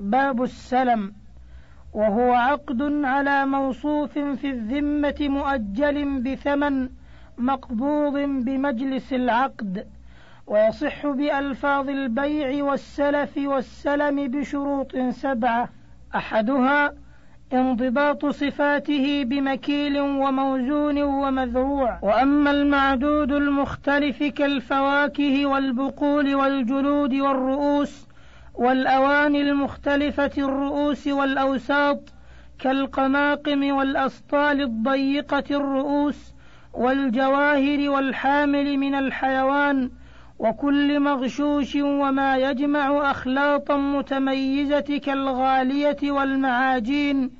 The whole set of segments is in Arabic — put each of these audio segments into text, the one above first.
باب السلم وهو عقد على موصوف في الذمة مؤجل بثمن مقبوض بمجلس العقد ويصح بألفاظ البيع والسلف والسلم بشروط سبعة. أحدها انضباط صفاته بمكيل وموزون ومذروع وأما المعدود المختلف كالفواكه والبقول والجلود والرؤوس والأواني المختلفة الرؤوس والأوساط كالقماقم والأسطال الضيقة الرؤوس والجواهر والحامل من الحيوان وكل مغشوش وما يجمع أخلاطا متميزة كالغالية والمعاجين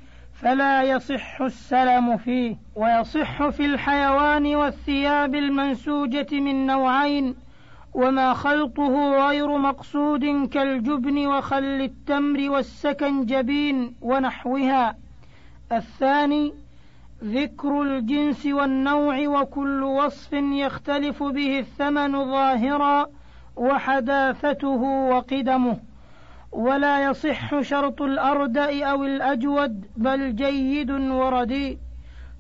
فلا يصح السلم فيه ويصح في الحيوان والثياب المنسوجة من نوعين وما خلطه غير مقصود كالجبن وخل التمر والسكنجبين ونحوها. الثاني ذكر الجنس والنوع وكل وصف يختلف به الثمن ظاهرا وحداثته وقدمه. ولا يصح شرط الأردأ أو الأجود بل جيد ورديء.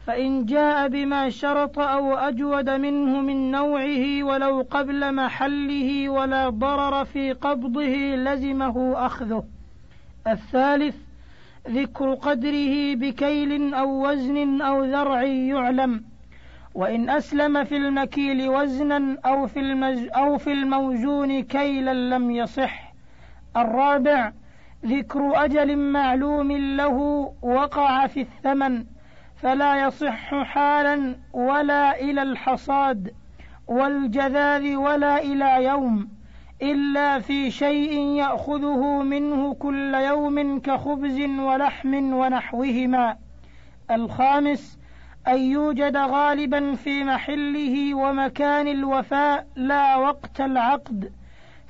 فإن جاء بما شرط أو أجود منه من نوعه ولو قبل محله ولا ضرر في قبضه لزمه أخذه. الثالث ذكر قدره بكيل أو وزن أو ذرع يعلم. وإن أسلم في المكيل وزنا أو في, المز أو في الموزون كيلا لم يصح. الرابع ذكر أجل معلوم له وقع في الثمن. فلا يصح حالا ولا إلى الحصاد والجذاذ ولا إلى يوم إلا في شيء يأخذه منه كل يوم كخبز ولحم ونحوهما. الخامس أن يوجد غالبا في محله ومكان الوفاء لا وقت العقد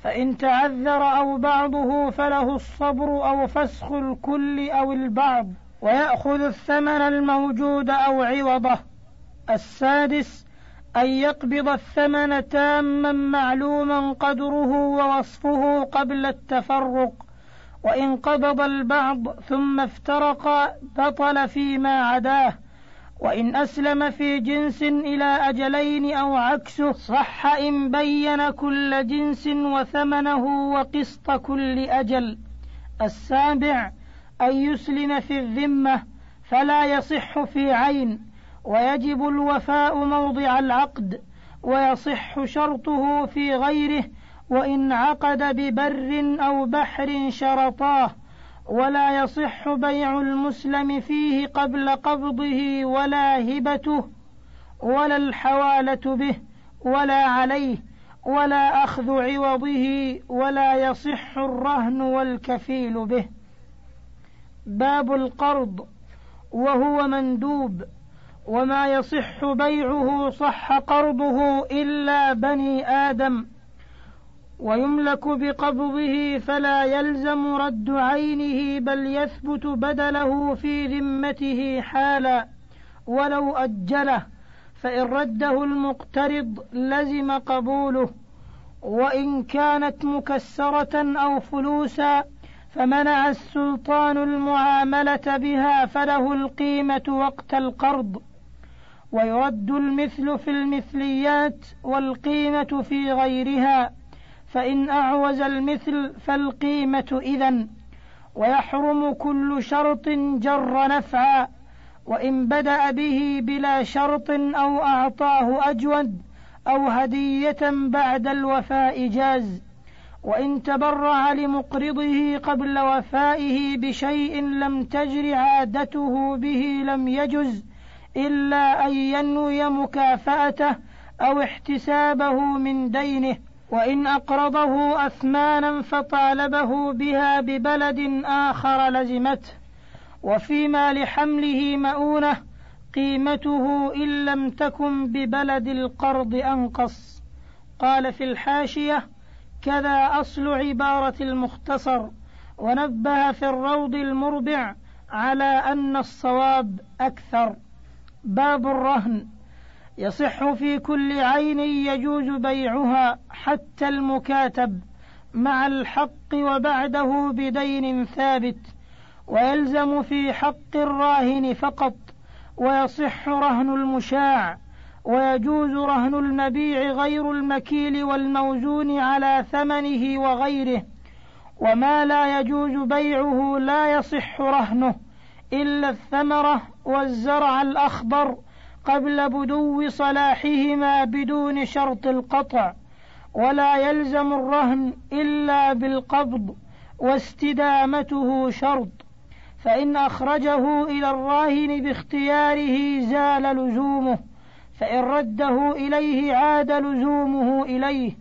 فإن تعذر أو بعضه فله الصبر أو فسخ الكل أو البعض. ويأخذ الثمن الموجود أو عوضه. السادس أن يقبض الثمن تاما معلوما قدره ووصفه قبل التفرق. وإن قبض البعض ثم افترق بطل فيما عداه. وإن أسلم في جنس إلى أجلين أو عكسه صح إن بين كل جنس وثمنه وقسط كل أجل. السابع أن يسلم في الذمة فلا يصح في عين ويجب الوفاء موضع العقد ويصح شرطه في غيره وإن عقد ببر أو بحر شرطاه ولا يصح بيع المسلم فيه قبل قبضه ولا هبته ولا الحوالة به ولا عليه ولا أخذ عوضه ولا يصح الرهن والكفيل به. باب القرض وهو مندوب وما يصح بيعه صح قرضه إلا بني آدم ويملك بقبضه فلا يلزم رد عينه بل يثبت بدله في ذمته حالا ولو أجله فإن رده المقترض لزم قبوله وإن كانت مكسرة أو فلوسا فمنع السلطان المعاملة بها فله القيمة وقت القرض ويرد المثل في المثليات والقيمة في غيرها فإن أعوز المثل فالقيمة إذن ويحرم كل شرط جر نفعا وإن بدأ به بلا شرط أو أعطاه أجود أو هدية بعد الوفاء جاز. وإن تبرع لمقرضه قبل وفائه بشيء لم تجر عادته به لم يجز إلا أن ينوي مكافأته أو احتسابه من دينه وإن أقرضه أثمانا فطالبه بها ببلد آخر لزمته وفيما لحمله مؤونة قيمته إن لم تكن ببلد القرض أنقص. قال في الحاشية كذا أصل عبارة المختصر ونبه في الروض المربع على أن الصواب أكثر. باب الرهن. يصح في كل عين يجوز بيعها حتى المكاتب مع الحق وبعده بدين ثابت. ويلزم في حق الراهن فقط ويصح رهن المشاع. ويجوز رهن المبيع غير المكيل والموزون على ثمنه وغيره وما لا يجوز بيعه لا يصح رهنه إلا الثمره والزرع الأخضر قبل بدو صلاحهما بدون شرط القطع ولا يلزم الرهن إلا بالقبض واستدامته شرط فإن أخرجه إلى الراهن باختياره زال لزومه. فإن رده إليه عاد لزومه إليه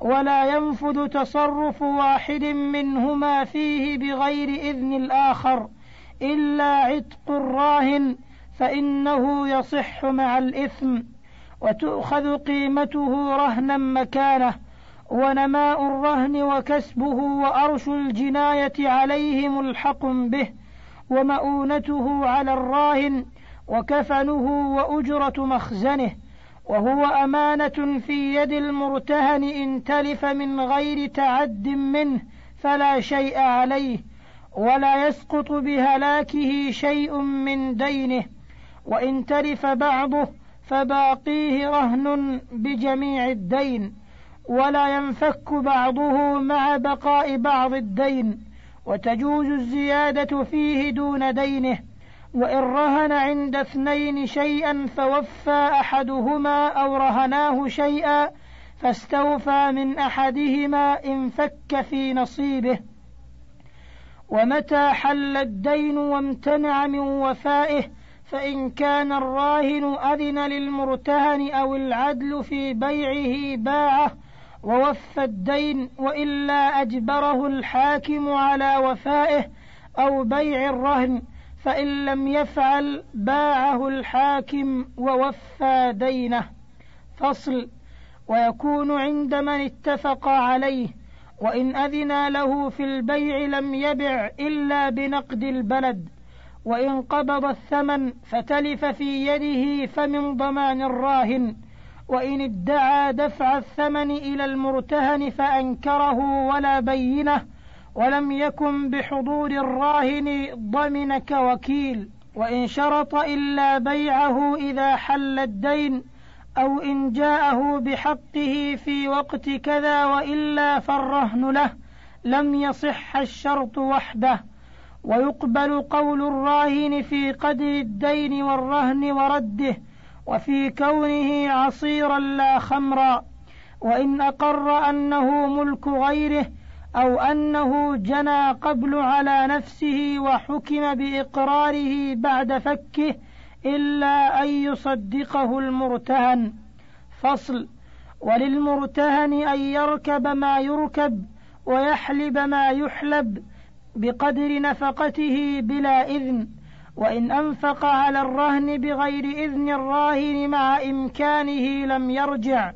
ولا ينفذ تصرف واحد منهما فيه بغير إذن الآخر إلا عتق الراهن فإنه يصح مع الإثم وتؤخذ قيمته رهنا مكانه ونماء الرهن وكسبه وأرش الجناية عليه ملحق به ومؤونته على الراهن وكفنه وأجرة مخزنه وهو أمانة في يد المرتهن إن تلف من غير تعد منه فلا شيء عليه ولا يسقط بهلاكه شيء من دينه وإن تلف بعضه فباقيه رهن بجميع الدين ولا ينفك بعضه مع بقاء بعض الدين وتجوز الزيادة فيه دون دينه. وإن رهن عند اثنين شيئا فوفى أحدهما أو رهناه شيئا فاستوفى من أحدهما إن فك في نصيبه. ومتى حل الدين وامتنع من وفائه فإن كان الراهن أذن للمرتهن أو العدل في بيعه باعه ووفى الدين وإلا أجبره الحاكم على وفائه أو بيع الرهن فإن لم يفعل باعه الحاكم ووفى دينه. فصل. ويكون عند من اتفق عليه وإن أذن له في البيع لم يبع إلا بنقد البلد. وإن قبض الثمن فتلف في يده فمن ضمان الراهن. وإن ادعى دفع الثمن إلى المرتهن فأنكره ولا بينة. ولم يكن بحضور الراهن ضمن كوكيل وإن شرط إلا بيعه إذا حل الدين أو إن جاءه بحقه في وقت كذا وإلا فالرهن له لم يصح الشرط وحده. ويقبل قول الراهن في قدر الدين والرهن ورده وفي كونه عصيرا لا خمرا. وإن أقر أنه ملك غيره أو أنه جنى قبل على نفسه وحكم بإقراره بعد فكه إلا أن يصدقه المرتهن. فصل وللمرتهن أن يركب ما يركب ويحلب ما يحلب بقدر نفقته بلا إذن وإن أنفق على الرهن بغير إذن الراهن مع إمكانه لم يرجع.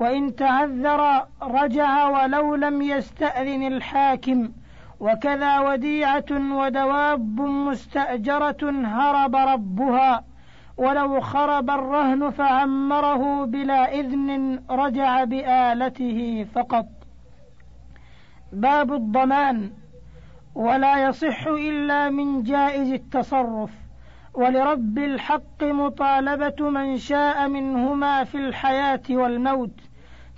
وإن تعذر رجع ولو لم يستأذن الحاكم وكذا وديعة ودواب مستأجرة هرب ربها ولو خرب الرهن فعمره بلا إذن رجع بآلته فقط. باب الضمان ولا يصح إلا من جائز التصرف ولرب الحق مطالبة من شاء منهما في الحياة والموت.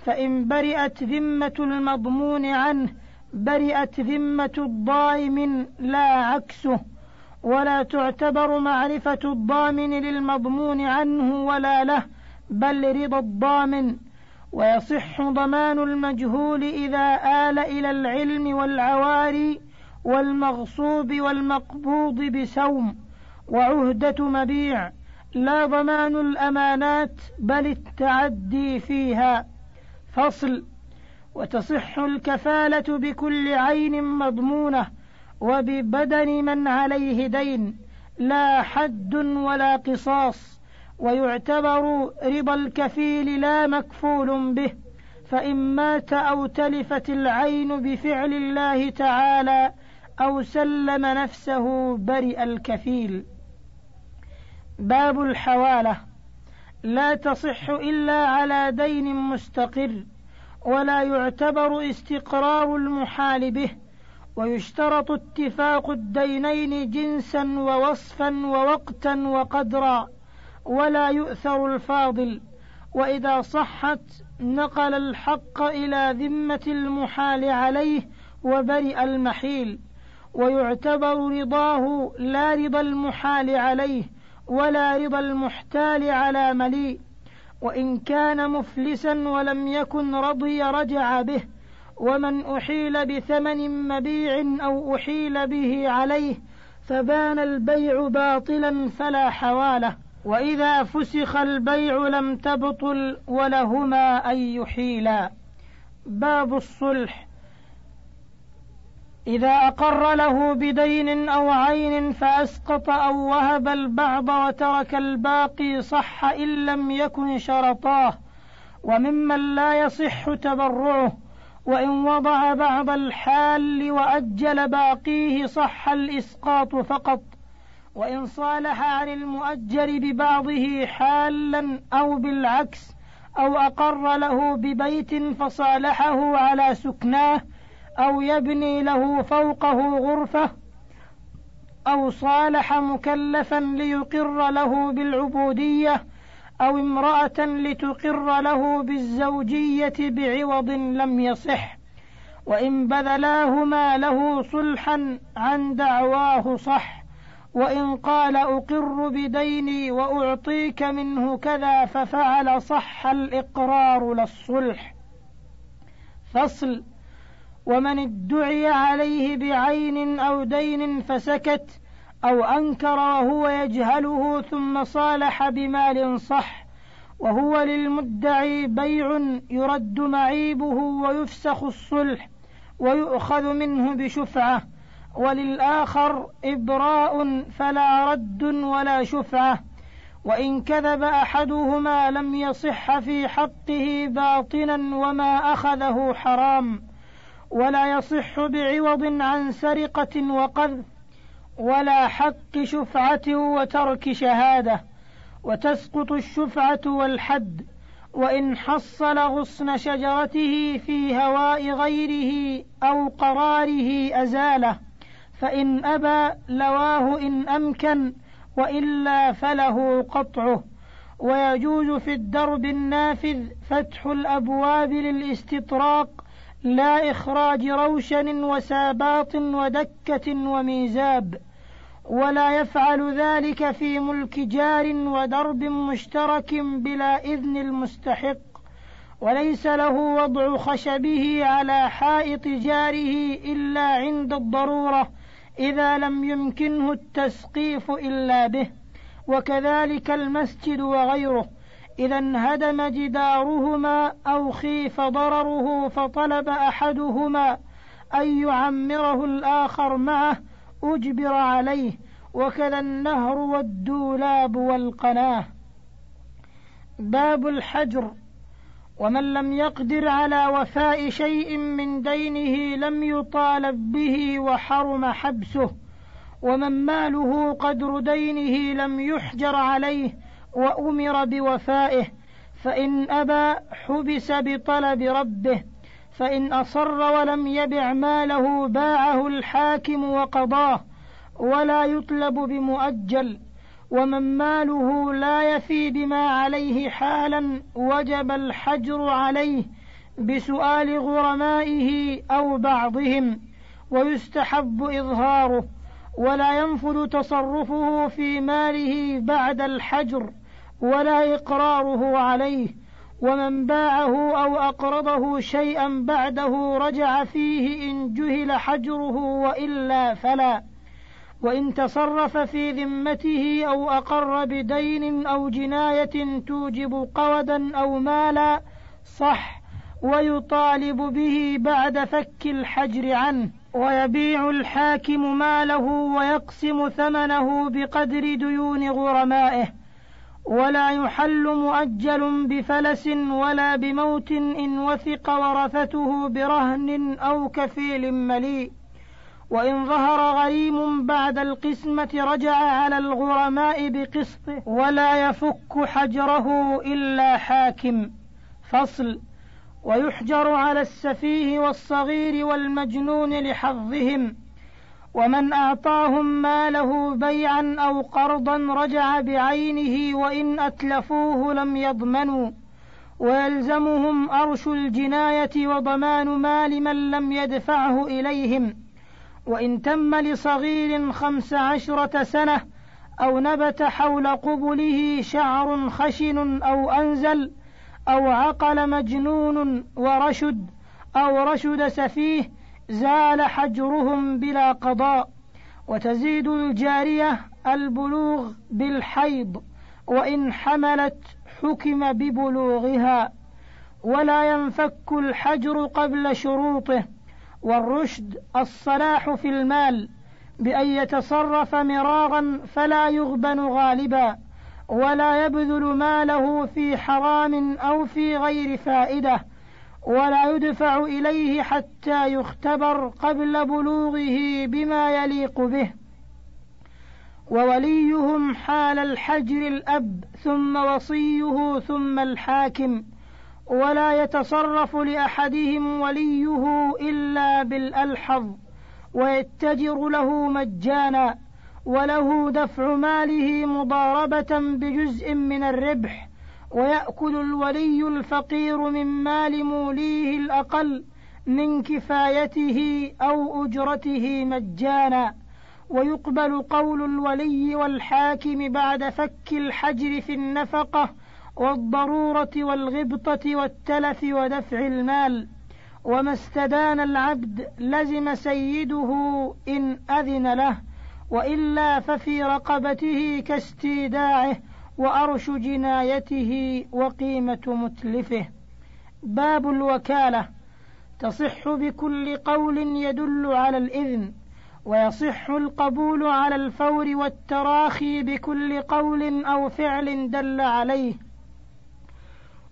فإن برئت ذمة المضمون عنه برئت ذمة الضامن لا عكسه ولا تعتبر معرفة الضامن للمضمون عنه ولا له بل رضا الضامن. ويصح ضمان المجهول إذا آل إلى العلم والعواري والمغصوب والمقبوض بسوم. وعهدة مبيع لا ضمان الأمانات بل التعدي فيها. فصل وتصح الكفالة بكل عين مضمونة وببدن من عليه دين لا حد ولا قصاص ويعتبر رضا الكفيل لا مكفول به فإن مات أو تلفت العين بفعل الله تعالى أو سلم نفسه برئ الكفيل. باب الحوالة لا تصح إلا على دين مستقر ولا يعتبر استقرار المحال به ويشترط اتفاق الدينين جنسا ووصفا ووقتا وقدرا ولا يؤثر الفاضل. وإذا صحت نقل الحق إلى ذمة المحال عليه وبرئ المحيل ويعتبر رضاه لا رضا المحال عليه ولا رضا المحتال على مليء وإن كان مفلسا ولم يكن رضي رجع به. ومن أحيل بثمن مبيع أو أحيل به عليه. فبان البيع باطلا فلا حوالة. وإذا فسخ البيع لم تبطل ولهما أن يحيلا. باب الصلح. إذا أقر له بدين أو عين فأسقط أو وهب البعض وترك الباقي صح إن لم يكن شرطاه وممن لا يصح تبرعه وإن وضع بعض الحال وأجل باقيه صح الإسقاط فقط وإن صالح عن المؤجر ببعضه حالا أو بالعكس أو أقر له ببيت فصالحه على سكناه أو يبني له فوقه غرفة أو صالح مكلفا ليقر له بالعبودية أو امرأة لتقر له بالزوجية بعوض لم يصح. وإن بذلاهما له صلحا عن دعواه صح. وإن قال أقر بديني وأعطيك منه كذا ففعل صح الإقرار للصلح فصل. ومن ادعي عليه بعين أو دين فسكت أو أنكر وهو يجهله ثم صالح بمال صح وهو للمدعي بيع يرد معيبه ويفسخ الصلح ويؤخذ منه بشفعة وللآخر إبراء فلا رد ولا شفعة وإن كذب أحدهما لم يصح في حقه باطنا وما أخذه حرام ولا يصح بعوض عن سرقة وقذف ولا حق شفعة وترك شهادة وتسقط الشفعة والحد وإن حصل غصن شجرته في هواء غيره أو قراره أزاله فإن أبى لواه إن أمكن وإلا فله قطعه. ويجوز في الدرب النافذ فتح الأبواب للاستطراق لا إخراج روشن وساباط ودكة وميزاب ولا يفعل ذلك في ملك جار ودرب مشترك بلا إذن المستحق وليس له وضع خشبه على حائط جاره إلا عند الضرورة إذا لم يمكنه التسقيف إلا به وكذلك المسجد وغيره. إذا انهدم جدارهما أو خيف ضرره فطلب أحدهما أن يعمره الآخر معه أجبر عليه وكذا النهر والدولاب والقناة. باب الحجر. ومن لم يقدر على وفاء شيء من دينه لم يطالب به وحرم حبسه ومن ماله قدر دينه لم يحجر عليه وأمر بوفائه فإن أبى حبس بطلب ربه فإن أصر ولم يبع ماله باعه الحاكم وقضاه ولا يطلب بمؤجل ومن ماله لا يفي بما عليه حالا وجب الحجر عليه بسؤال غرمائه أو بعضهم ويستحب إظهاره ولا ينفذ تصرفه في ماله بعد الحجر. ولا إقراره عليه ومن باعه أو أقرضه شيئا بعده رجع فيه إن جهل حجره وإلا فلا. وإن تصرف في ذمته أو أقر بدين أو جناية توجب قودا أو مالا صح ويطالب به بعد فك الحجر عنه. ويبيع الحاكم ماله ويقسم ثمنه بقدر ديون غرمائه. ولا يحل مؤجل بفلس ولا بموت إن وثق ورثته برهن أو كفيل مليء. وإن ظهر غريم بعد القسمة رجع على الغرماء بقسطه ولا يفك حجره إلا حاكم. فصل. ويحجر على السفيه والصغير والمجنون لحظهم. ومن اعطاهم ماله بيعا أو قرضا رجع بعينه وإن أتلفوه لم يضمنوا ويلزمهم أرش الجناية وضمان مال من لم يدفعه إليهم وإن تم لصغير خمس عشرة سنة أو نبت حول قبله شعر خشن أو أنزل أو عقل مجنون ورشد أو رشد سفيه زال حجرهم بلا قضاء وتزيد الجارية البلوغ بالحيض وإن حملت حكم ببلوغها. ولا ينفك الحجر قبل شروطه والرشد الصلاح في المال بأن يتصرف مراغا فلا يغبن غالبا ولا يبذل ماله في حرام أو في غير فائدة. ولا يدفع إليه حتى يختبر قبل بلوغه بما يليق به. ووليهم حال الحجر الأب ثم وصيه ثم الحاكم ولا يتصرف لأحدهم وليه إلا بالألحظ ويتجر له مجانا وله دفع ماله مضاربة بجزء من الربح ويأكل الولي الفقير من مال موليه الأقل من كفايته أو أجرته مجانا. ويقبل قول الولي والحاكم بعد فك الحجر في النفقة والضرورة والغبطة والتلف ودفع المال. وما استدان العبد لزم سيده إن أذن له وإلا ففي رقبته كاستيداعه وأرش جنايته وقيمة متلفه. باب الوكالة. تصح بكل قول يدل على الإذن ويصح القبول على الفور والتراخي بكل قول أو فعل دل عليه.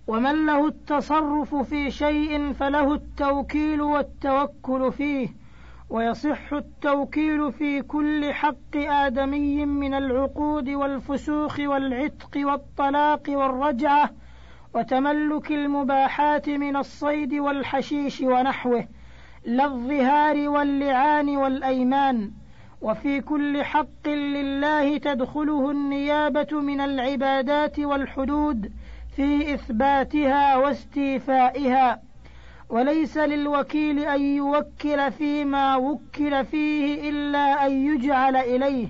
ومن له التصرف في شيء فله التوكيل والتوكل فيه. ويصح التوكيل في كل حق آدمي من العقود والفسوخ والعتق والطلاق والرجعة وتملك المباحات من الصيد والحشيش ونحوه لا الظهار واللعان والأيمان وفي كل حق لله تدخله النيابة من العبادات والحدود في إثباتها واستيفائها وليس للوكيل أن يوكل فيما وكل فيه إلا أن يجعل إليه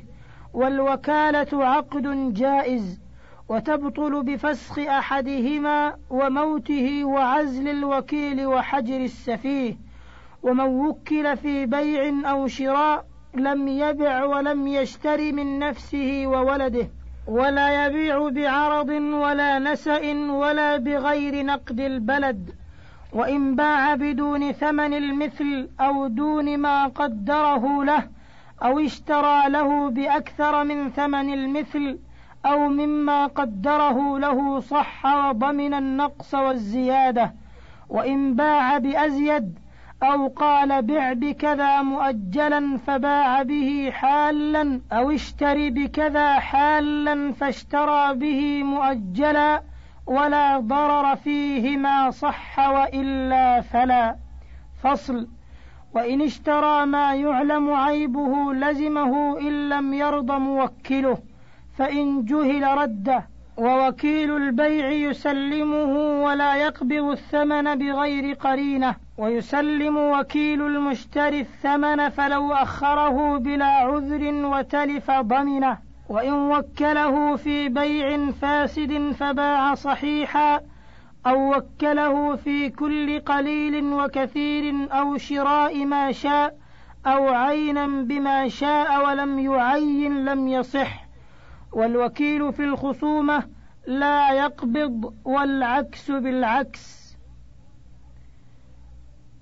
والوكالة عقد جائز وتبطل بفسخ أحدهما وموته وعزل الوكيل وحجر السفيه ومن وكل في بيع أو شراء لم يبع ولم يشتر من نفسه وولده ولا يبيع بعرض ولا نسأ ولا بغير نقد البلد. وإن باع بدون ثمن المثل أو دون ما قدره له أو اشترى له بأكثر من ثمن المثل أو مما قدره له صح وضمن النقص والزيادة. وإن باع بأزيد أو قال بع بكذا مؤجلا فباع به حالا أو اشتري بكذا حالا فاشترى به مؤجلا. ولا ضرر فيهما صح وإلا فلا. فصل. وإن اشترى ما يعلم عيبه لزمه إن لم يرض موكله فإن جهل رده. ووكيل البيع يسلمه ولا يقبض الثمن بغير قرينة. ويسلم وكيل المشتري الثمن فلو أخره بلا عذر وتلف ضمنة. وإن وكله في بيع فاسد فباع صحيحا أو وكله في كل قليل وكثير أو شراء ما شاء أو عينا بما شاء ولم يعين لم يصح. والوكيل في الخصومة لا يقبض والعكس بالعكس.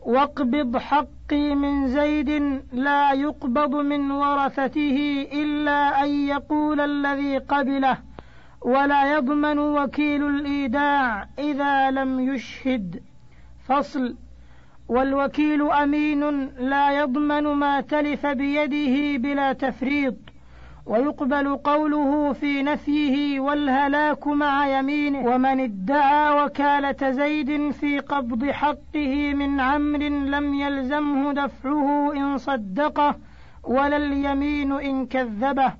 واقبض حقي من زيد لا يقبض من ورثته إلا أن يقول الذي قبله ولا يضمن وكيل الإيداع إذا لم يشهد. فصل والوكيل أمين لا يضمن ما تلف بيده بلا تفريط. ويقبل قوله في نفيه والهلاك مع يمينه ومن ادعى وكالة زيد في قبض حقه من عمر لم يلزمه دفعه إن صدقه ولا اليمين إن كذبه.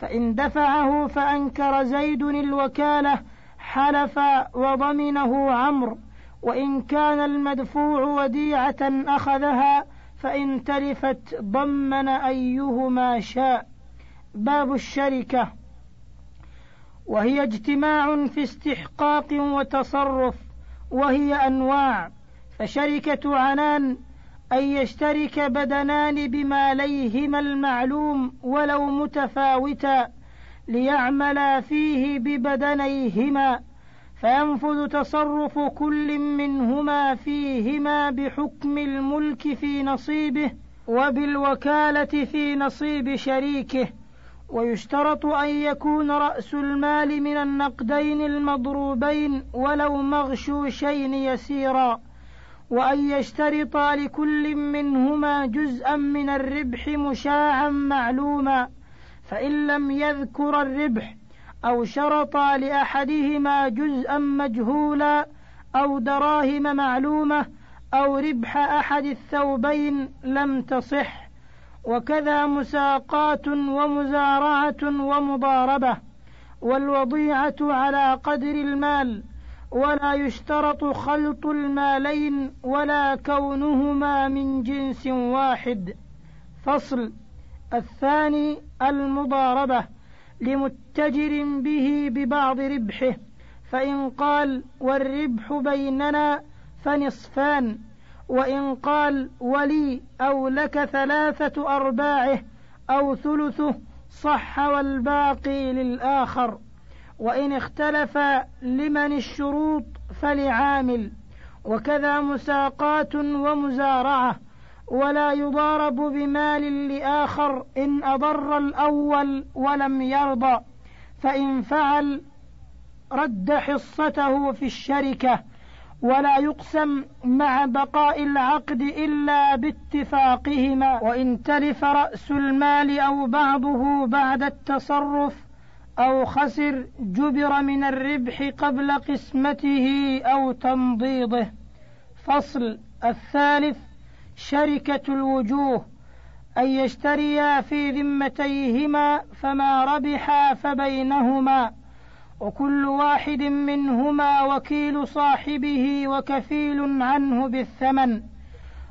فإن دفعه فأنكر زيد الوكالة حلف وضمنه عمرو. وإن كان المدفوع وديعة أخذها فإن تلفت ضمن أيهما شاء. باب الشركة وهي اجتماع في استحقاق وتصرف وهي أنواع فشركة عنان أن يشترك بدنان بماليهما المعلوم ولو متفاوتا ليعملا فيه ببدنيهما فينفذ تصرف كل منهما فيهما بحكم الملك في نصيبه وبالوكالة في نصيب شريكه. ويشترط أن يكون رأس المال من النقدين المضروبين ولو مغشوشين يسيرا وأن يشترط لكل منهما جزءا من الربح مشاعا معلوما فإن لم يذكر الربح أو شرطا لأحدهما جزءا مجهولا أو دراهم معلومة أو ربح أحد الثوبين لم تصح. وكذا مساقات ومزارعة ومضاربة والوضيعة على قدر المال ولا يشترط خلط المالين ولا كونهما من جنس واحد. فصل الثاني المضاربة لمتجر به ببعض ربحه فإن قال والربح بيننا فنصفان. وإن قال ولي أو لك ثلاثة أرباعه أو ثلثه صح والباقي للآخر. وإن اختلف لمن الشروط فلعامل. وكذا مساقات ومزارعة. ولا يضارب بمال لآخر إن أضر الأول ولم يرضى. فإن فعل رد حصته في الشركة. ولا يقسم مع بقاء العقد إلا باتفاقهما. وإن تلف رأس المال أو بعضه بعد التصرف أو خسر جبر من الربح قبل قسمته أو تمضيضه. فصل الثالث شركة الوجوه أن يشتريا في ذمتيهما فما ربحا فبينهما. وكل واحد منهما وكيل صاحبه وكفيل عنه بالثمن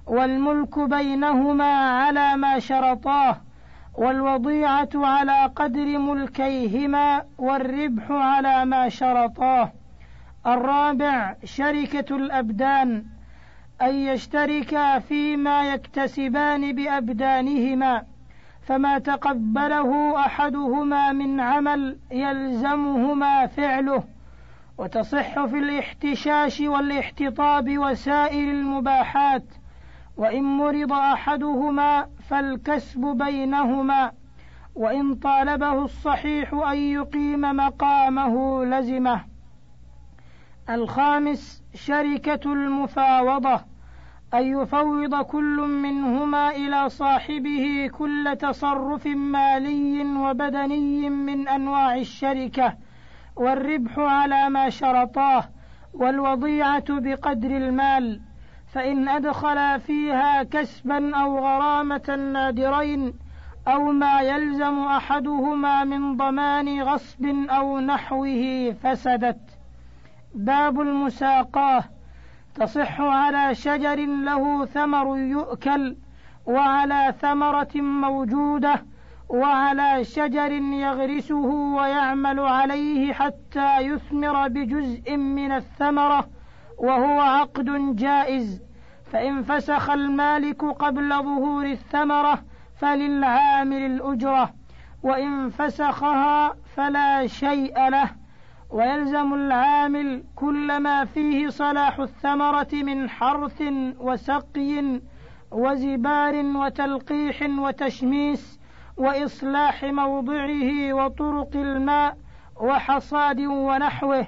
والملك بينهما على ما شرطاه والوضيعة على قدر ملكيهما والربح على ما شرطاه. الرابع شركة الأبدان أن يشتركا فيما يكتسبان بأبدانهما. فما تقبله أحدهما من عمل يلزمهما فعله وتصح في الاحتشاش والاحتطاب وسائر المباحات وإن مرض أحدهما فالكسب بينهما وإن طالبه الصحيح أن يقيم مقامه لزمه. الخامس شركة المفاوضة. أن يفوض كل منهما إلى صاحبه كل تصرف مالي وبدني من أنواع الشركة والربح على ما شرطاه والوضيعة بقدر المال فإن أدخل فيها كسبا أو غرامة نادرين أو ما يلزم أحدهما من ضمان غصب أو نحوه فسدت. باب المساقاة. تصح على شجر له ثمر يؤكل وعلى ثمرة موجودة وعلى شجر يغرسه ويعمل عليه حتى يثمر بجزء من الثمرة وهو عقد جائز. فإن فسخ المالك قبل ظهور الثمرة فللعامل الأجرة وإن فسخها فلا شيء له. ويلزم العامل كل ما فيه صلاح الثمرة من حرث وسقي وزبار وتلقيح وتشميس وإصلاح موضعه وطرق الماء وحصاد ونحوه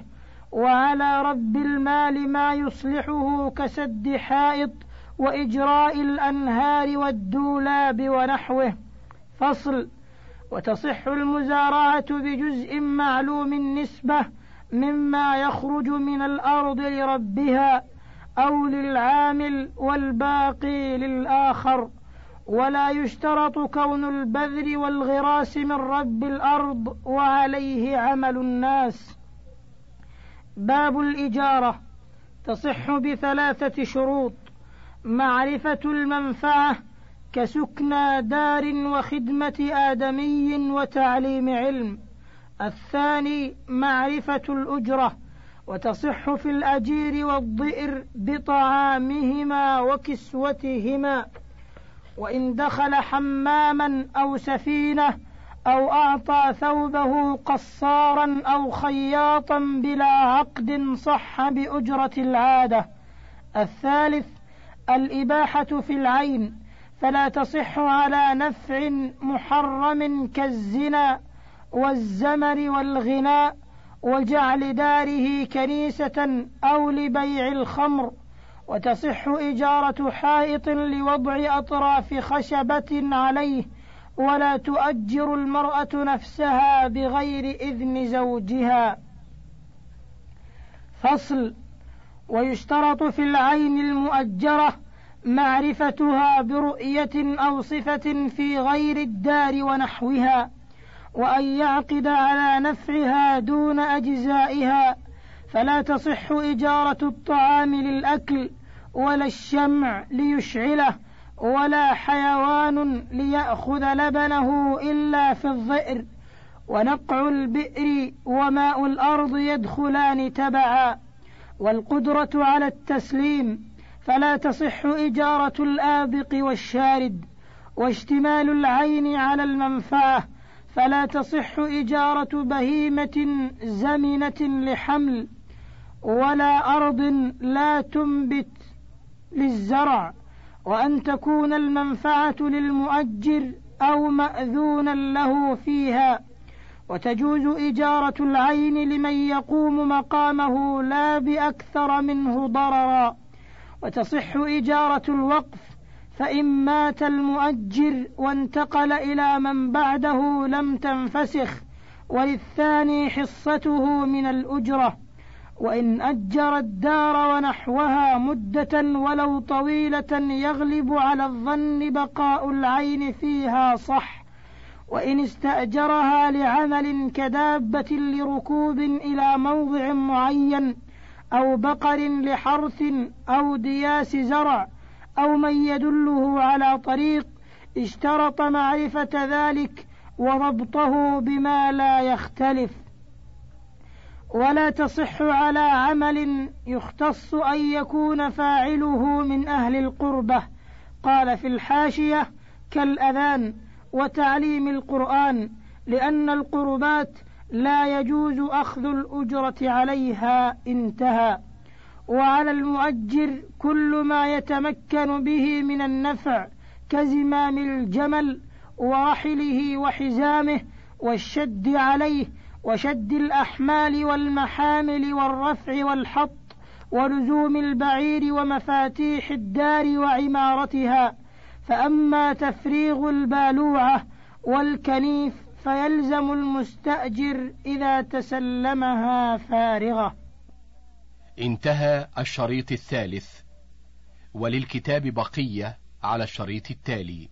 وعلى رب المال ما يصلحه كسد حائط وإجراء الأنهار والدولاب ونحوه. فصل. وتصح المزارعة بجزء معلوم النسبة مما يخرج من الأرض لربها أو للعامل والباقي للآخر. ولا يشترط كون البذر والغراس من رب الأرض وعليه عمل الناس. باب الإجارة. تصح بثلاثة شروط. معرفة المنفعة كسكنى دار وخدمة آدمي وتعليم علم. الثاني معرفة الأجرة وتصح في الأجير والضئر بطعامهما وكسوتهما. وإن دخل حماما أو سفينة أو أعطى ثوبه قصارا أو خياطا بلا عقد صح بأجرة العادة. الثالث الإباحة في العين فلا تصح على نفع محرم كالزنا والزمر والغناء وجعل داره كنيسة أو لبيع الخمر وتصح إجارة حائط لوضع أطراف خشبة عليه ولا تؤجر المرأة نفسها بغير إذن زوجها. فصل ويشترط في العين المؤجرة معرفتها برؤية أو صفة في غير الدار ونحوها وأن يعقد على نفعها دون أجزائها فلا تصح إجارة الطعام للأكل ولا الشمع ليشعله ولا حيوان ليأخذ لبنه إلا في الظئر ونقع البئر وماء الأرض يدخلان تبعا والقدرة على التسليم فلا تصح إجارة الآبق والشارد واشتمال العين على المنفعة فلا تصح إجارة بهيمة زمنة لحمل ولا أرض لا تنبت للزرع وأن تكون المنفعة للمؤجر أو مأذونا له فيها. وتجوز إجارة العين لمن يقوم مقامه لا بأكثر منه ضررا. وتصح إجارة الوقف فإن مات المؤجر وانتقل إلى من بعده لم تنفسخ وللثاني حصته من الأجرة. وإن أجر الدار ونحوها مدة ولو طويلة يغلب على الظن بقاء العين فيها صح. وإن استأجرها لعمل كدابة لركوب إلى موضع معين أو بقر لحرث أو دياس زرع أو من يدله على طريق اشترط معرفة ذلك وضبطه بما لا يختلف. ولا تصح على عمل يختص أن يكون فاعله من أهل القربة. قال في الحاشية كالأذان وتعليم القرآن لأن القربات لا يجوز أخذ الأجرة عليها انتهى. وعلى المؤجر كل ما يتمكن به من النفع كزمام الجمل ورحله وحزامه والشد عليه وشد الأحمال والمحامل والرفع والحط ولزوم البعير ومفاتيح الدار وعمارتها. فأما تفريغ البالوعة والكنيف فيلزم المستأجر إذا تسلمها فارغة. انتهى الشريط الثالث وللكتاب بقية على الشريط التالي